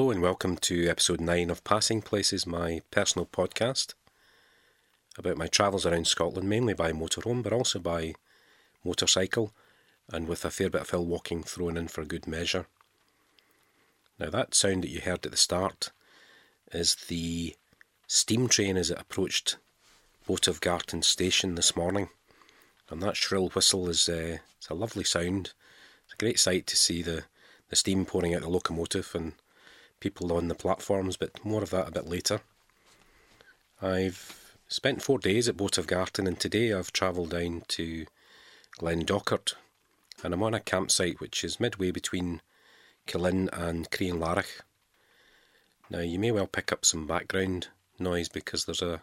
Hello and welcome to episode 9 of Passing Places, my personal podcast about my travels around Scotland, mainly by motorhome, but also by motorcycle, and with a fair bit of hill walking thrown in for good measure. Now, that sound that you heard at the start is the steam train as it approached Garten station this morning. And that shrill whistle is uh, it's a lovely sound. It's a great sight to see the, the steam pouring out of the locomotive and people on the platforms, but more of that a bit later. I've spent four days at Boat of Garten, and today I've travelled down to Glendochart, and I'm on a campsite which is midway between Killin and Crianlarich. Now you may well pick up some background noise because there's a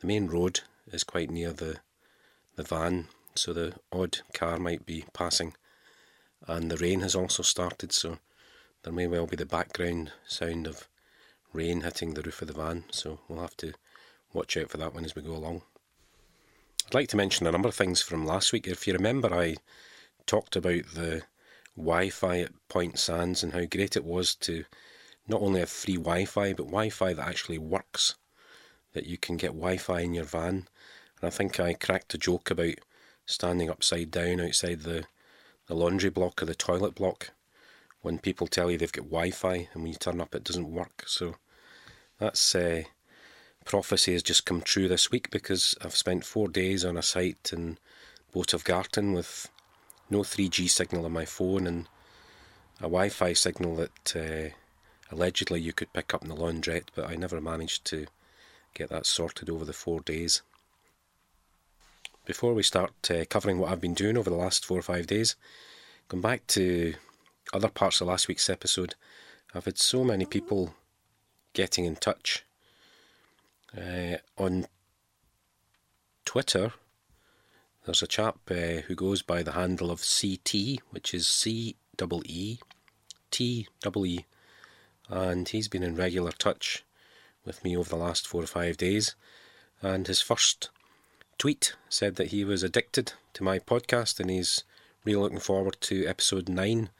the main road is quite near the the van, so the odd car might be passing, and the rain has also started, so there may well be the background sound of rain hitting the roof of the van, so we'll have to watch out for that one as we go along. I'd like to mention a number of things from last week. If you remember, I talked about the Wi Fi at Point Sands and how great it was to not only have free Wi Fi, but Wi Fi that actually works, that you can get Wi Fi in your van. And I think I cracked a joke about standing upside down outside the, the laundry block or the toilet block when people tell you they've got Wi-Fi and when you turn up it doesn't work. So that's uh, prophecy has just come true this week because I've spent four days on a site in Boat of Garten with no 3G signal on my phone and a Wi-Fi signal that uh, allegedly you could pick up in the laundrette, but I never managed to get that sorted over the four days. Before we start uh, covering what I've been doing over the last four or five days, come back to other parts of last week's episode, I've had so many people getting in touch. Uh, on Twitter, there's a chap uh, who goes by the handle of CT, which is C double E T double E, and he's been in regular touch with me over the last four or five days. And his first tweet said that he was addicted to my podcast and he's really looking forward to episode 9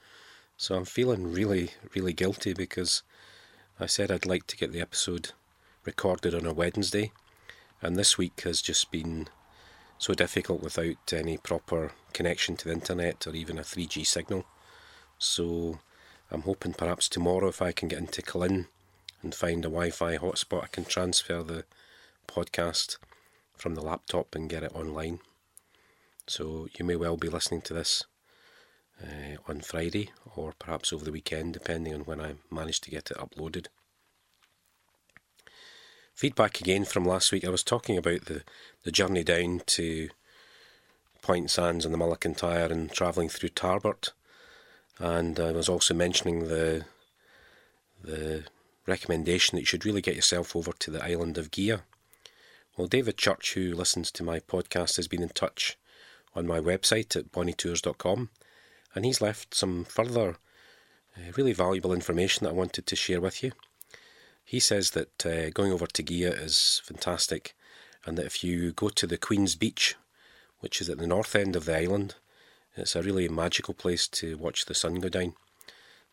so I'm feeling really, really guilty because I said I'd like to get the episode recorded on a Wednesday, and this week has just been so difficult without any proper connection to the internet or even a 3G signal. So I'm hoping perhaps tomorrow, if I can get into Killin and find a Wi Fi hotspot, I can transfer the podcast from the laptop and get it online. So you may well be listening to this uh, on Friday or perhaps over the weekend, depending on when I manage to get it uploaded. Feedback again from last week. I was talking about the, the journey down to Point Sands and the Mull and travelling through Tarbert, and I was also mentioning the the recommendation that you should really get yourself over to the island of Gigha. Well, David Church, who listens to my podcast, has been in touch on my website at bonnytours.com and he's left some further uh, really valuable information that I wanted to share with you. He says that uh, going over to Gigha is fantastic, and that if you go to the Queen's Beach, which is at the north end of the island, it's a really magical place to watch the sun go down.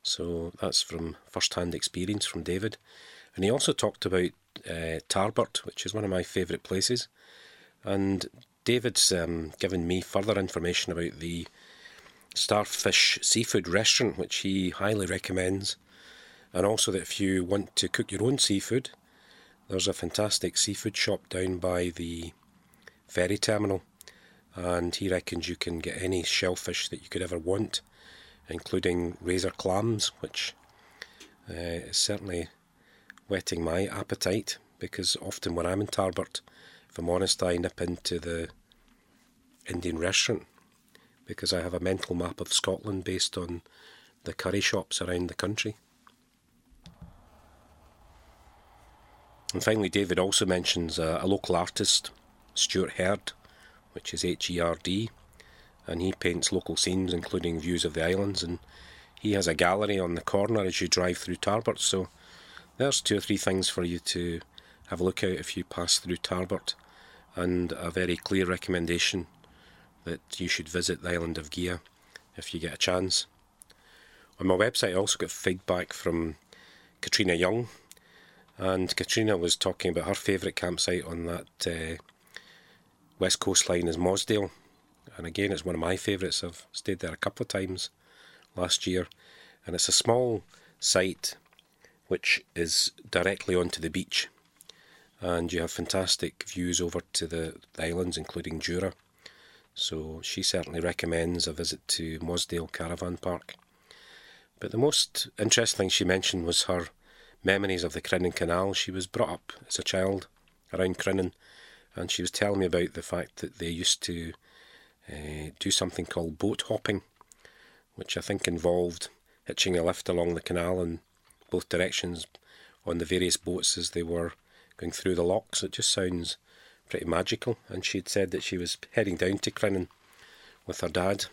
So that's from first hand experience from David. And he also talked about uh, Tarbert, which is one of my favourite places. And David's um, given me further information about the Starfish Seafood Restaurant, which he highly recommends. And also that if you want to cook your own seafood, there's a fantastic seafood shop down by the ferry terminal. And he reckons you can get any shellfish that you could ever want, including razor clams, which uh, is certainly whetting my appetite because often when I'm in Tarbert, if I'm honest, I nip into the Indian restaurant because I have a mental map of Scotland based on the curry shops around the country. And finally, David also mentions a, a local artist, Stuart Herd, which is H E R D, and he paints local scenes, including views of the islands. And he has a gallery on the corner as you drive through Tarbert, so there's two or three things for you to have a look at if you pass through Tarbert, and a very clear recommendation that you should visit the island of Gigha if you get a chance. On my website, I also got feedback from Katrina Young, and Katrina was talking about her favourite campsite on that uh, west coast line is Muasdale, and again, it's one of my favourites. I've stayed there a couple of times last year, and it's a small site which is directly onto the beach, and you have fantastic views over to the islands, including Jura. So she certainly recommends a visit to Muasdale Caravan Park. But the most interesting thing she mentioned was her memories of the Crinan Canal. She was brought up as a child around Crinan, and she was telling me about the fact that they used to uh, do something called boat hopping, which I think involved hitching a lift along the canal in both directions on the various boats as they were going through the locks. It just sounds pretty magical. And she'd said that she was heading down to Crinan with her dad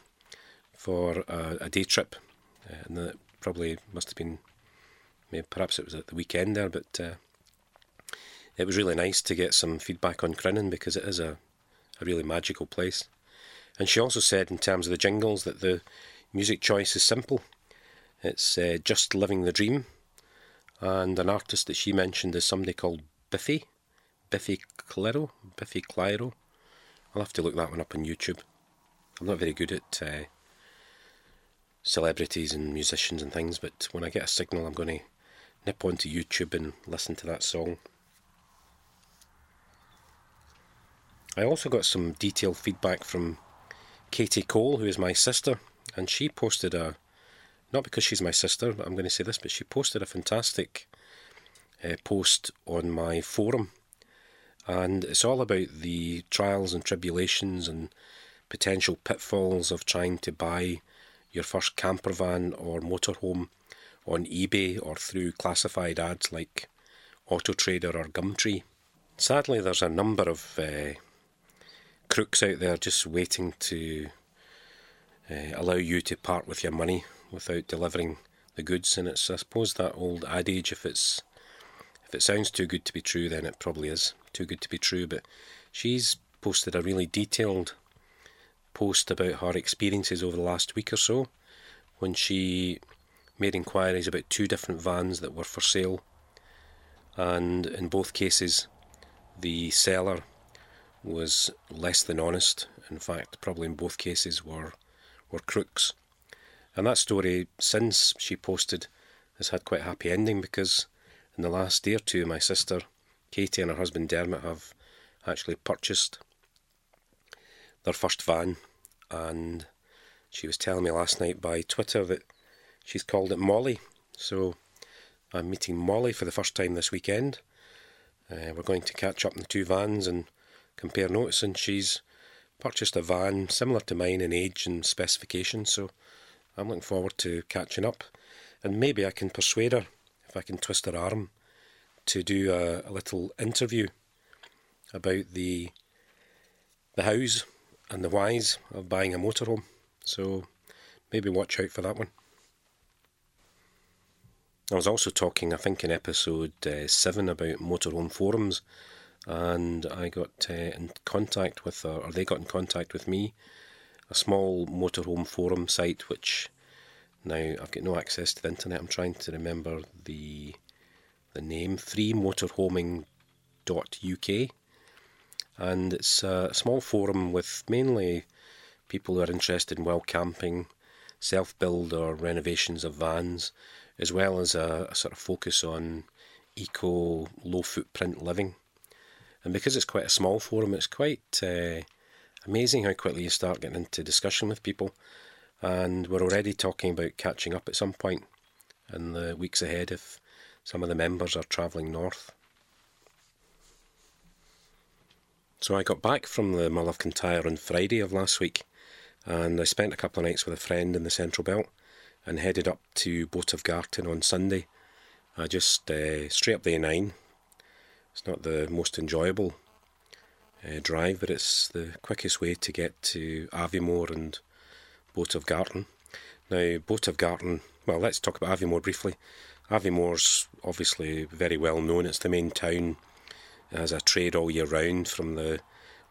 for a, a day trip, uh, and that probably must have been, maybe perhaps it was at the weekend there, but uh, it was really nice to get some feedback on Crinan because it is a, a really magical place. And she also said, in terms of the jingles, that the music choice is simple. It's uh, just living the dream, and an artist that she mentioned is somebody called Biffy, Biffy Clyro, Biffy Clyro. I'll have to look that one up on YouTube. I'm not very good at uh, celebrities and musicians and things, but when I get a signal, I'm going to nip onto YouTube and listen to that song. I also got some detailed feedback from Katie Cole, who is my sister, and she posted a, not because she's my sister, I'm going to say this, but she posted a fantastic uh, post on my forum, and it's all about the trials and tribulations and potential pitfalls of trying to buy your first camper van or motorhome on eBay or through classified ads like Autotrader or Gumtree. Sadly, there's a number of uh, crooks out there just waiting to uh, allow you to part with your money without delivering the goods. And it's, I suppose, that old adage: if it's if it sounds too good to be true, then it probably is too good to be true. But she's posted a really detailed post about her experiences over the last week or so when she made inquiries about two different vans that were for sale. And in both cases, the seller was less than honest. In fact, probably in both cases were were crooks. And that story, since she posted, has had quite a happy ending because in the last day or two, my sister Katie and her husband Dermot have actually purchased their first van, and she was telling me last night by Twitter that she's called it Molly. So I'm meeting Molly for the first time this weekend. Uh, we're going to catch up in the two vans and compare notes, and she's purchased a van similar to mine in age and specification, so I'm looking forward to catching up. And maybe I can persuade her, if I can twist her arm, to do a, a little interview about the the hows and the whys of buying a motorhome. So maybe watch out for that one. I was also talking, I think, in episode uh, 7 about motorhome forums and I got uh, in contact with, uh, or they got in contact with me, a small motorhome forum site which now I've got no access to the internet. I'm trying to remember the the name freemotorhoming.uk, and it's a small forum with mainly people who are interested in well camping, self build or renovations of vans, as well as a, a sort of focus on eco low footprint living. And because it's quite a small forum, it's quite uh, amazing how quickly you start getting into discussion with people. And we're already talking about catching up at some point in the weeks ahead if some of the members are travelling north. So I got back from the Mull of Kintyre on Friday of last week, and I spent a couple of nights with a friend in the Central Belt, and headed up to Boat of Garten on Sunday. I just uh, straight up the A9 it's not the most enjoyable uh, drive, but it's the quickest way to get to Aviemore and Boat of Garten. Now, Boat of Garten well, let's talk about Aviemore briefly. Aviemore's obviously very well known. It's the main town as a trade all year round from the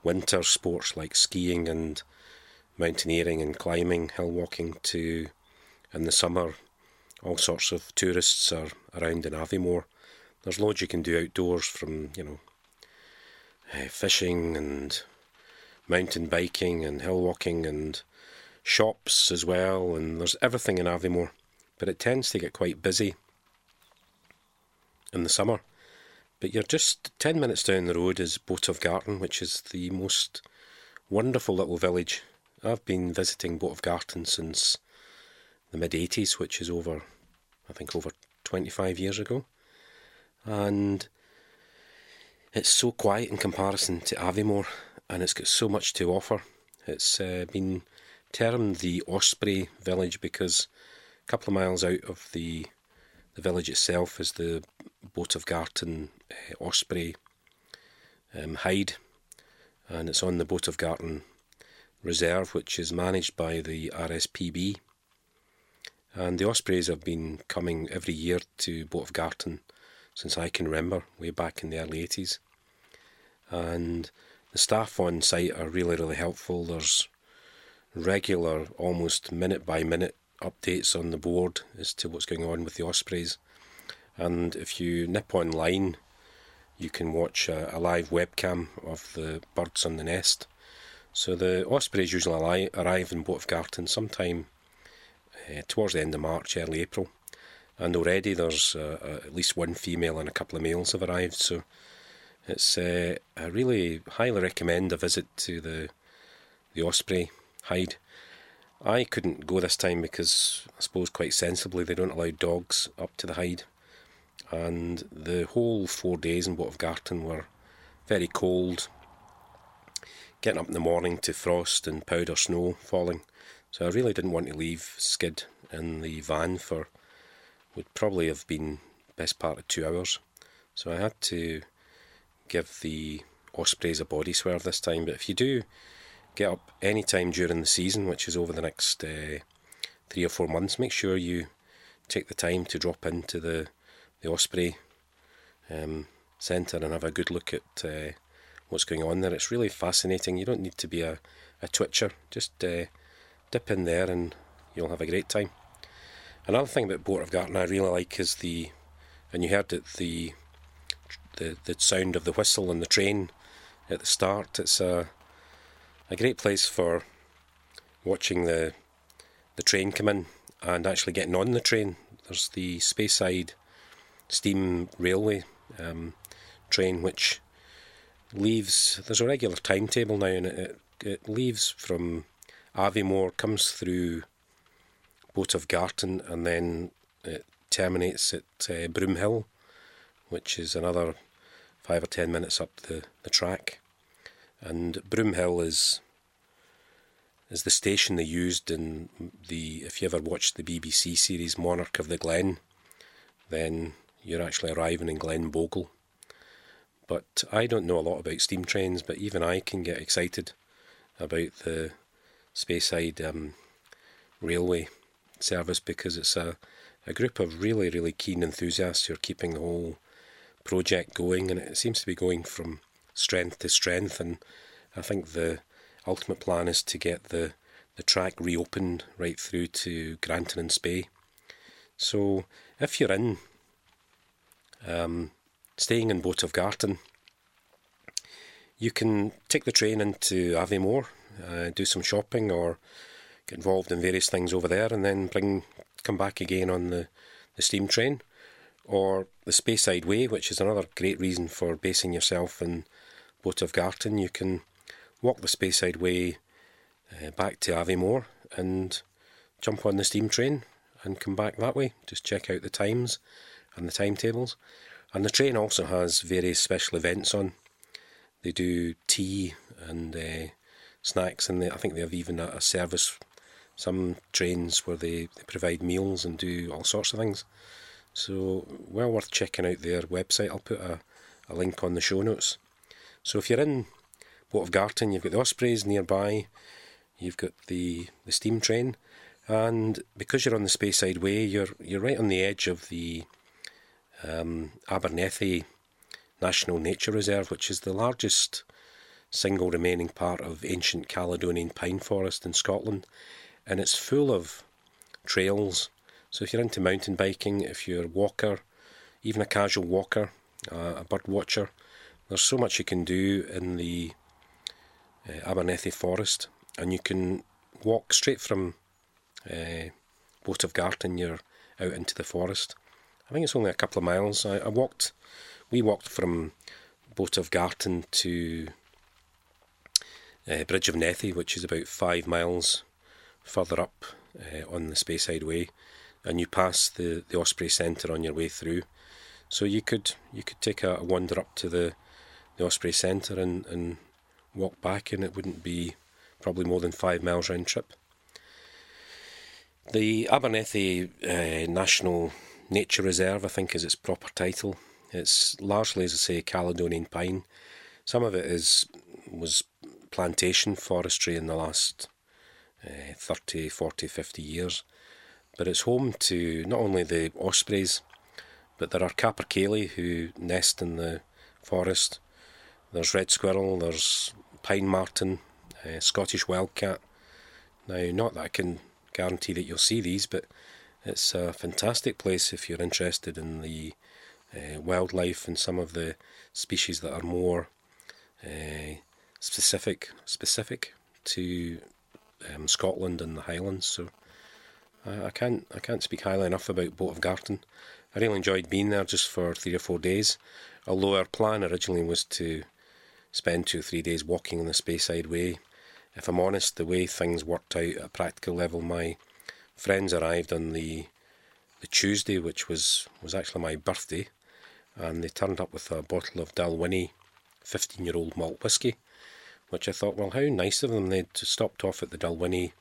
winter sports like skiing and mountaineering and climbing, hill walking to in the summer all sorts of tourists are around in Aviemore. There's loads you can do outdoors from, you know, uh, fishing and mountain biking and hill walking and shops as well, and there's everything in Aviemore. But it tends to get quite busy in the summer. But you're just 10 minutes down the road is Boat of Garten, which is the most wonderful little village. I've been visiting Boat of Garten since the mid 80s, which is over, I think, over 25 years ago. And it's so quiet in comparison to Aviemore, and it's got so much to offer. It's uh, been termed the Osprey village because a couple of miles out of the the village itself is the Garten uh, Osprey um, hide, and it's on the Boat of Garten Reserve, which is managed by the RSPB. And the Ospreys have been coming every year to Boat of Garten since I can remember, way back in the early 80s. And the staff on site are really, really helpful. There's regular, almost minute by minute updates on the board as to what's going on with the Ospreys. And if you nip online, you can watch a, a live webcam of the birds on the nest. So the Ospreys usually arrive in Garten sometime uh, towards the end of March, early April. And already there's uh, uh, at least one female and a couple of males have arrived. So it's uh, I really highly recommend a visit to the the Osprey hide. I couldn't go this time because I suppose quite sensibly they don't allow dogs up to the hide. And the whole four days in Garten were very cold, getting up in the morning to frost and powder snow falling. So I really didn't want to leave Skid in the van for would probably have been best part of two hours. So I had to give the Ospreys a body swerve this time. But if you do get up any time during the season, which is over the next uh, three or four months, make sure you take the time to drop into the the Osprey um, centre and have a good look at uh, what's going on there. It's really fascinating. You don't need to be a, a twitcher. Just uh, dip in there and you'll have a great time. Another thing about Boat of Garten I really like is the, and you heard it, the the, the sound of the whistle and the train at the start. It's a a great place for watching the the train come in and actually getting on the train. There's the Speyside Steam Railway um, train which leaves. There's a regular timetable now, and it, it leaves from Aviemore, comes through Boat of Garten, and then it terminates at uh, Broomhill, which is another five or ten minutes up the, the track. And Broomhill is is the station they used in the if you ever watched the BBC series Monarch of the Glen, then you're actually arriving in Glenbogle. But I don't know a lot about steam trains, but even I can get excited about the Speyside um, railway service because it's a, a group of really, really keen enthusiasts who are keeping the whole project going, and it seems to be going from strength to strength. And I think the ultimate plan is to get the the track reopened right through to Grantown-on-Spey. So if you're in, um, staying in Garten, you can take the train into Aviemore, uh, do some shopping, or get involved in various things over there, and then bring come back again on the, the steam train or the Speyside Way, which is another great reason for basing yourself in Garten. You can walk the Speyside Way uh, back to Aviemore and jump on the steam train and come back that way. Just check out the times and the timetables. And the train also has various special events on. They do tea and uh, snacks, and they, I think they have even a, a service. Some trains where they, they provide meals and do all sorts of things. So, well worth checking out their website. I'll put a, a link on the show notes. So, if you're in Garten, you've got the Ospreys nearby, you've got the, the steam train, And because you're on the Speyside Way, you're you're right on the edge of the um, Abernethy National Nature Reserve, which is the largest single remaining part of ancient Caledonian pine forest in Scotland, and it's full of trails. So if you're into mountain biking, if you're a walker, even a casual walker, uh, a bird watcher, there's so much you can do in the uh, Abernethy Forest, and you can walk straight from uh, Boat of Garten, you're out into the forest. I think it's only a couple of miles. I, I walked, we walked from Boat of Garten to uh, Bridge of Nethy, which is about five miles further up uh, on the Speyside Way, and you pass the, the Osprey Centre on your way through. So you could you could take a, a wander up to the, the Osprey Centre and, and walk back, and it wouldn't be probably more than five miles round trip. The Abernethy uh, National Nature Reserve, I think, is its proper title. It's largely, as I say, Caledonian pine. Some of it is was plantation forestry in the last uh, 30, 40, 50 years. But it's home to not only the ospreys, but there are capercaillie who nest in the forest. There's red squirrel, there's pine marten, uh, Scottish wildcat. Now, not that I can guarantee that you'll see these, but it's a fantastic place if you're interested in the uh, wildlife and some of the species that are more uh, specific specific to um, Scotland and the Highlands. So I, I, can't I can't speak highly enough about Boat of Garten. I really enjoyed being there just for three or four days. Although our plan originally was to spend two or three days walking on the Speyside Way. If I'm honest, the way things worked out at a practical level, my friends arrived on the the Tuesday, which was was actually my birthday, and they turned up with a bottle of Dalwhinnie, fifteen year old malt whisky, which I thought, well, how nice of them. They'd stopped off at the Dalwhinnie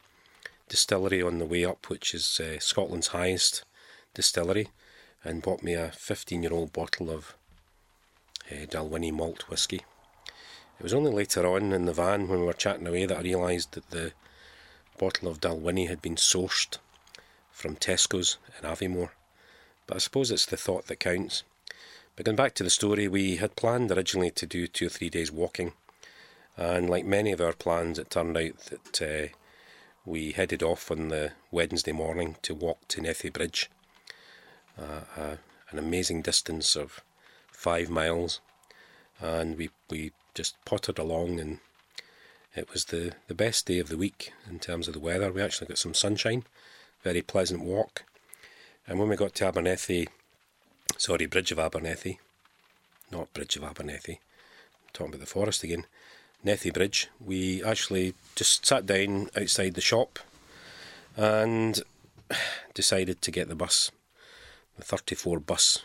distillery on the way up, which is uh, Scotland's highest distillery, and bought me a fifteen year old bottle of uh, Dalwhinnie malt whisky. It was only later on in the van when we were chatting away that I realised that the bottle of Dalwhinnie had been sourced from Tesco's in Aviemore. But I suppose it's the thought that counts. But going back to the story, we had planned originally to do two or three days walking, and like many of our plans, it turned out that uh, we headed off on the Wednesday morning to walk to Nethy Bridge, uh, uh, an amazing distance of five miles, and we we just pottered along, and it was the the best day of the week in terms of the weather. We actually got some sunshine, very pleasant walk. And when we got to Abernethy, sorry, Bridge of Abernethy, not Bridge of Abernethy, I'm talking about the forest again, Nethy Bridge, we actually just sat down outside the shop and decided to get the bus. The 34 bus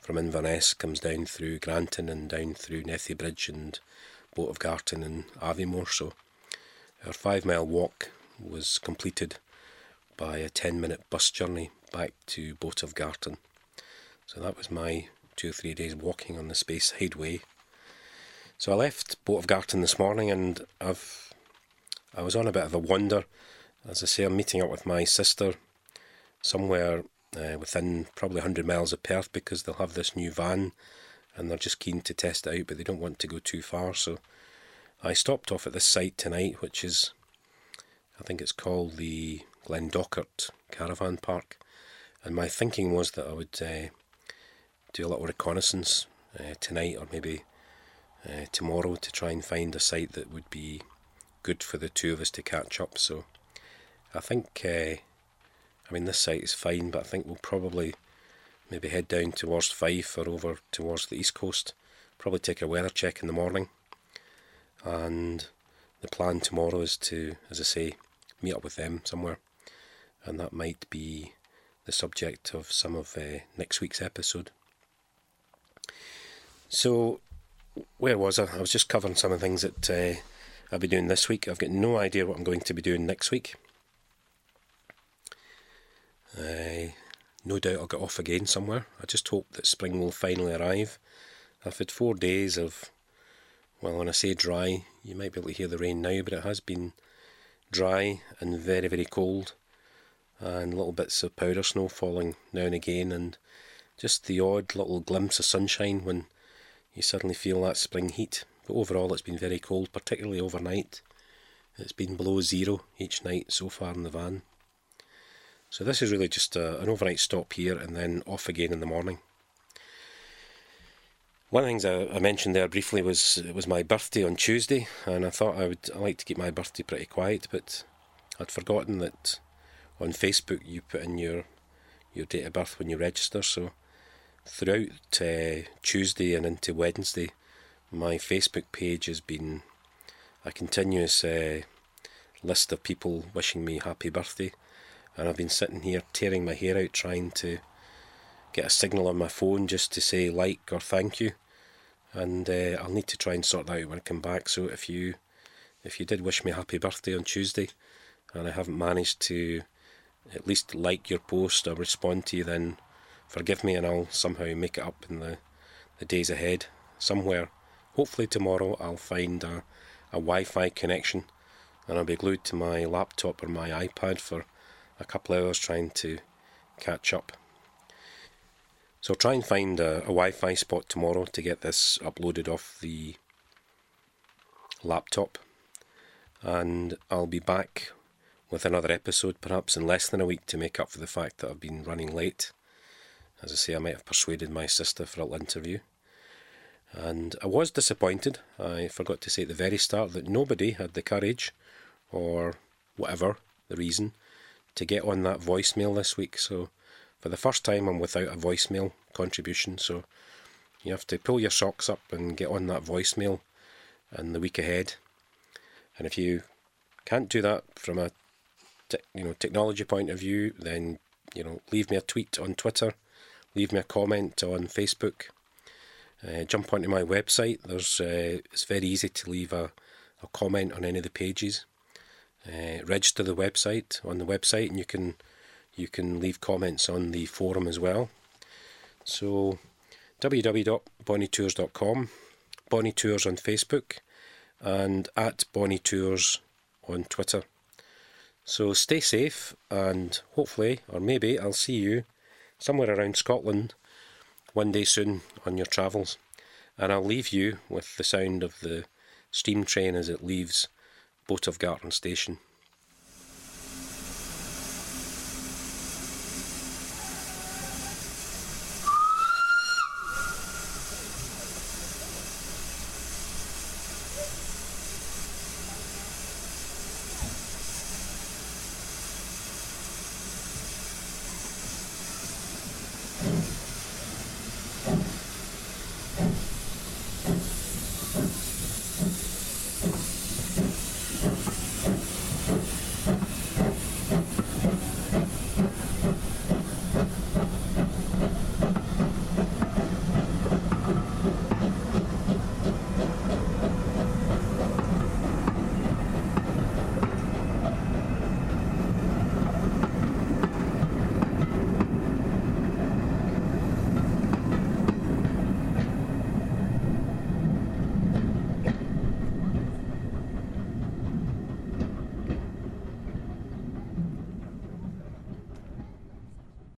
from Inverness comes down through Grantown and down through Nethy Bridge and Boat of Garten and Aviemore. So our five mile walk was completed by a 10 minute bus journey back to Boat of Garten. So that was my two or three days walking on the Speyside Way. So I left Boat of Garten this morning and I've I was on a bit of a wander. As I say, I'm meeting up with my sister somewhere uh, within probably 100 miles of Perth because they'll have this new van and they're just keen to test it out, but they don't want to go too far. So I stopped off at this site tonight, which is, I think it's called the Glendochart Caravan Park, and my thinking was that I would uh, do a little reconnaissance uh, tonight or maybe uh, tomorrow to try and find a site that would be good for the two of us to catch up. So I think, uh, I mean, this site is fine, but I think we'll probably maybe head down towards Fife or over towards the east coast. Probably take a weather check in the morning. And the plan tomorrow is to, as I say, meet up with them somewhere and that might be the subject of some of uh, next week's episode. So, where was I? I was just covering some of the things that uh, I'll be doing this week. I've got no idea what I'm going to be doing next week. Uh, no doubt I'll get off again somewhere. I just hope that spring will finally arrive. I've had four days of, well, when I say dry, you might be able to hear the rain now, but it has been dry and very, very cold and little bits of powder snow falling now and again, and just the odd little glimpse of sunshine when you suddenly feel that spring heat. But overall, it's been very cold, particularly overnight. It's been below zero each night so far in the van. So this is really just a, an overnight stop here and then off again in the morning. One of the things I, I, mentioned there briefly was it was my birthday on Tuesday, and I thought I would I like to keep my birthday pretty quiet, but I'd forgotten that on Facebook you put in your your date of birth when you register. So throughout uh, Tuesday and into Wednesday, my Facebook page has been a continuous uh, list of people wishing me happy birthday, and I've been sitting here tearing my hair out trying to get a signal on my phone just to say like or thank you and uh, I'll need to try and sort that out when I come back. So if you if you did wish me happy birthday on Tuesday, and I haven't managed to at least like your post or respond to you, then forgive me, and I'll somehow make it up in the the days ahead. Somewhere, hopefully tomorrow, I'll find a a Wi-Fi connection, and I'll be glued to my laptop or my iPad for a couple of hours trying to catch up. So I'll try and find a, a Wi-Fi spot tomorrow to get this uploaded off the laptop. And I'll be back with another episode perhaps in less than a week to make up for the fact that I've been running late. As I say, I might have persuaded my sister for a little interview. And I was disappointed. I forgot to say at the very start that nobody had the courage, or whatever the reason, to get on that voicemail this week. So for the first time, I'm without a voicemail contribution, so you have to pull your socks up and get on that voicemail in the week ahead. And if you can't do that from a te- you know technology point of view, then you know leave me a tweet on Twitter, leave me a comment on Facebook, uh, jump onto my website. There's uh, it's very easy to leave a, a comment on any of the pages. Uh, register the website on the website, and you can you can leave comments on the forum as well. So, www.bonnytours.com, Bonny Tours on Facebook, and at Bonny Tours on Twitter. So, stay safe, and hopefully, or maybe, I'll see you somewhere around Scotland one day soon on your travels. And I'll leave you with the sound of the steam train as it leaves Boat of Garten Station.